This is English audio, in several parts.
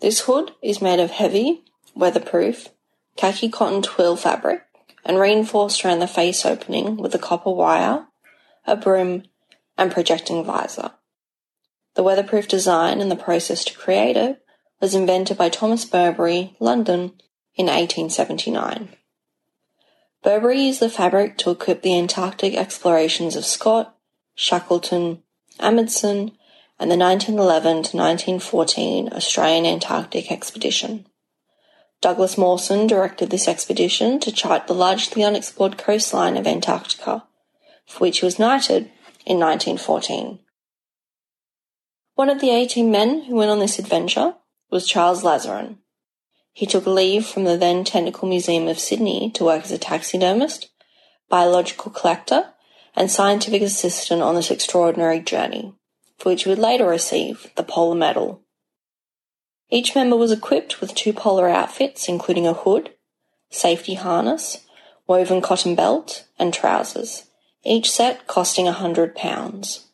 This hood is made of heavy, weatherproof, khaki cotton twill fabric and reinforced around the face opening with a copper wire, a brim, and projecting visor. The weatherproof design and the process to create it was invented by Thomas Burberry, London, in 1879. Burberry used the fabric to equip the Antarctic explorations of Scott, Shackleton, Amundsen, and the 1911 to 1914 Australian Antarctic expedition. Douglas Mawson directed this expedition to chart the largely unexplored coastline of Antarctica, for which he was knighted in 1914. One of the 18 men who went on this adventure was Charles Laseron. He took leave from the then Technical Museum of Sydney to work as a taxidermist, biological collector, and scientific assistant on this extraordinary journey, for which he would later receive the Polar Medal. Each member was equipped with two polar outfits, including a hood, safety harness, woven cotton belt, and trousers, each set costing a hundred pounds.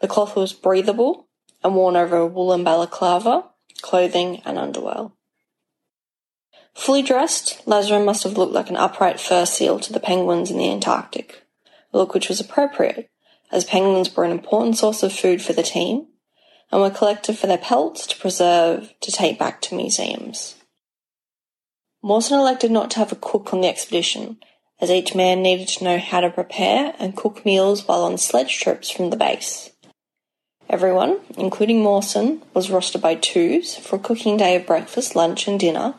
The cloth was breathable and worn over a woolen balaclava, clothing, and underwear. Fully dressed, Laseron must have looked like an upright fur seal to the penguins in the Antarctic, a look which was appropriate, as penguins were an important source of food for the team and were collected for their pelts to preserve to take back to museums. Mawson elected not to have a cook on the expedition, as each man needed to know how to prepare and cook meals while on sledge trips from the base. Everyone, including Mawson, was rostered by twos for a cooking day of breakfast, lunch, and dinner,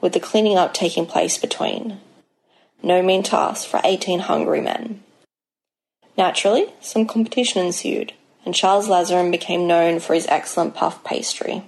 with the cleaning up taking place between. No mean task for 18 hungry men. Naturally, some competition ensued, and Charles Laseron became known for his excellent puff pastry.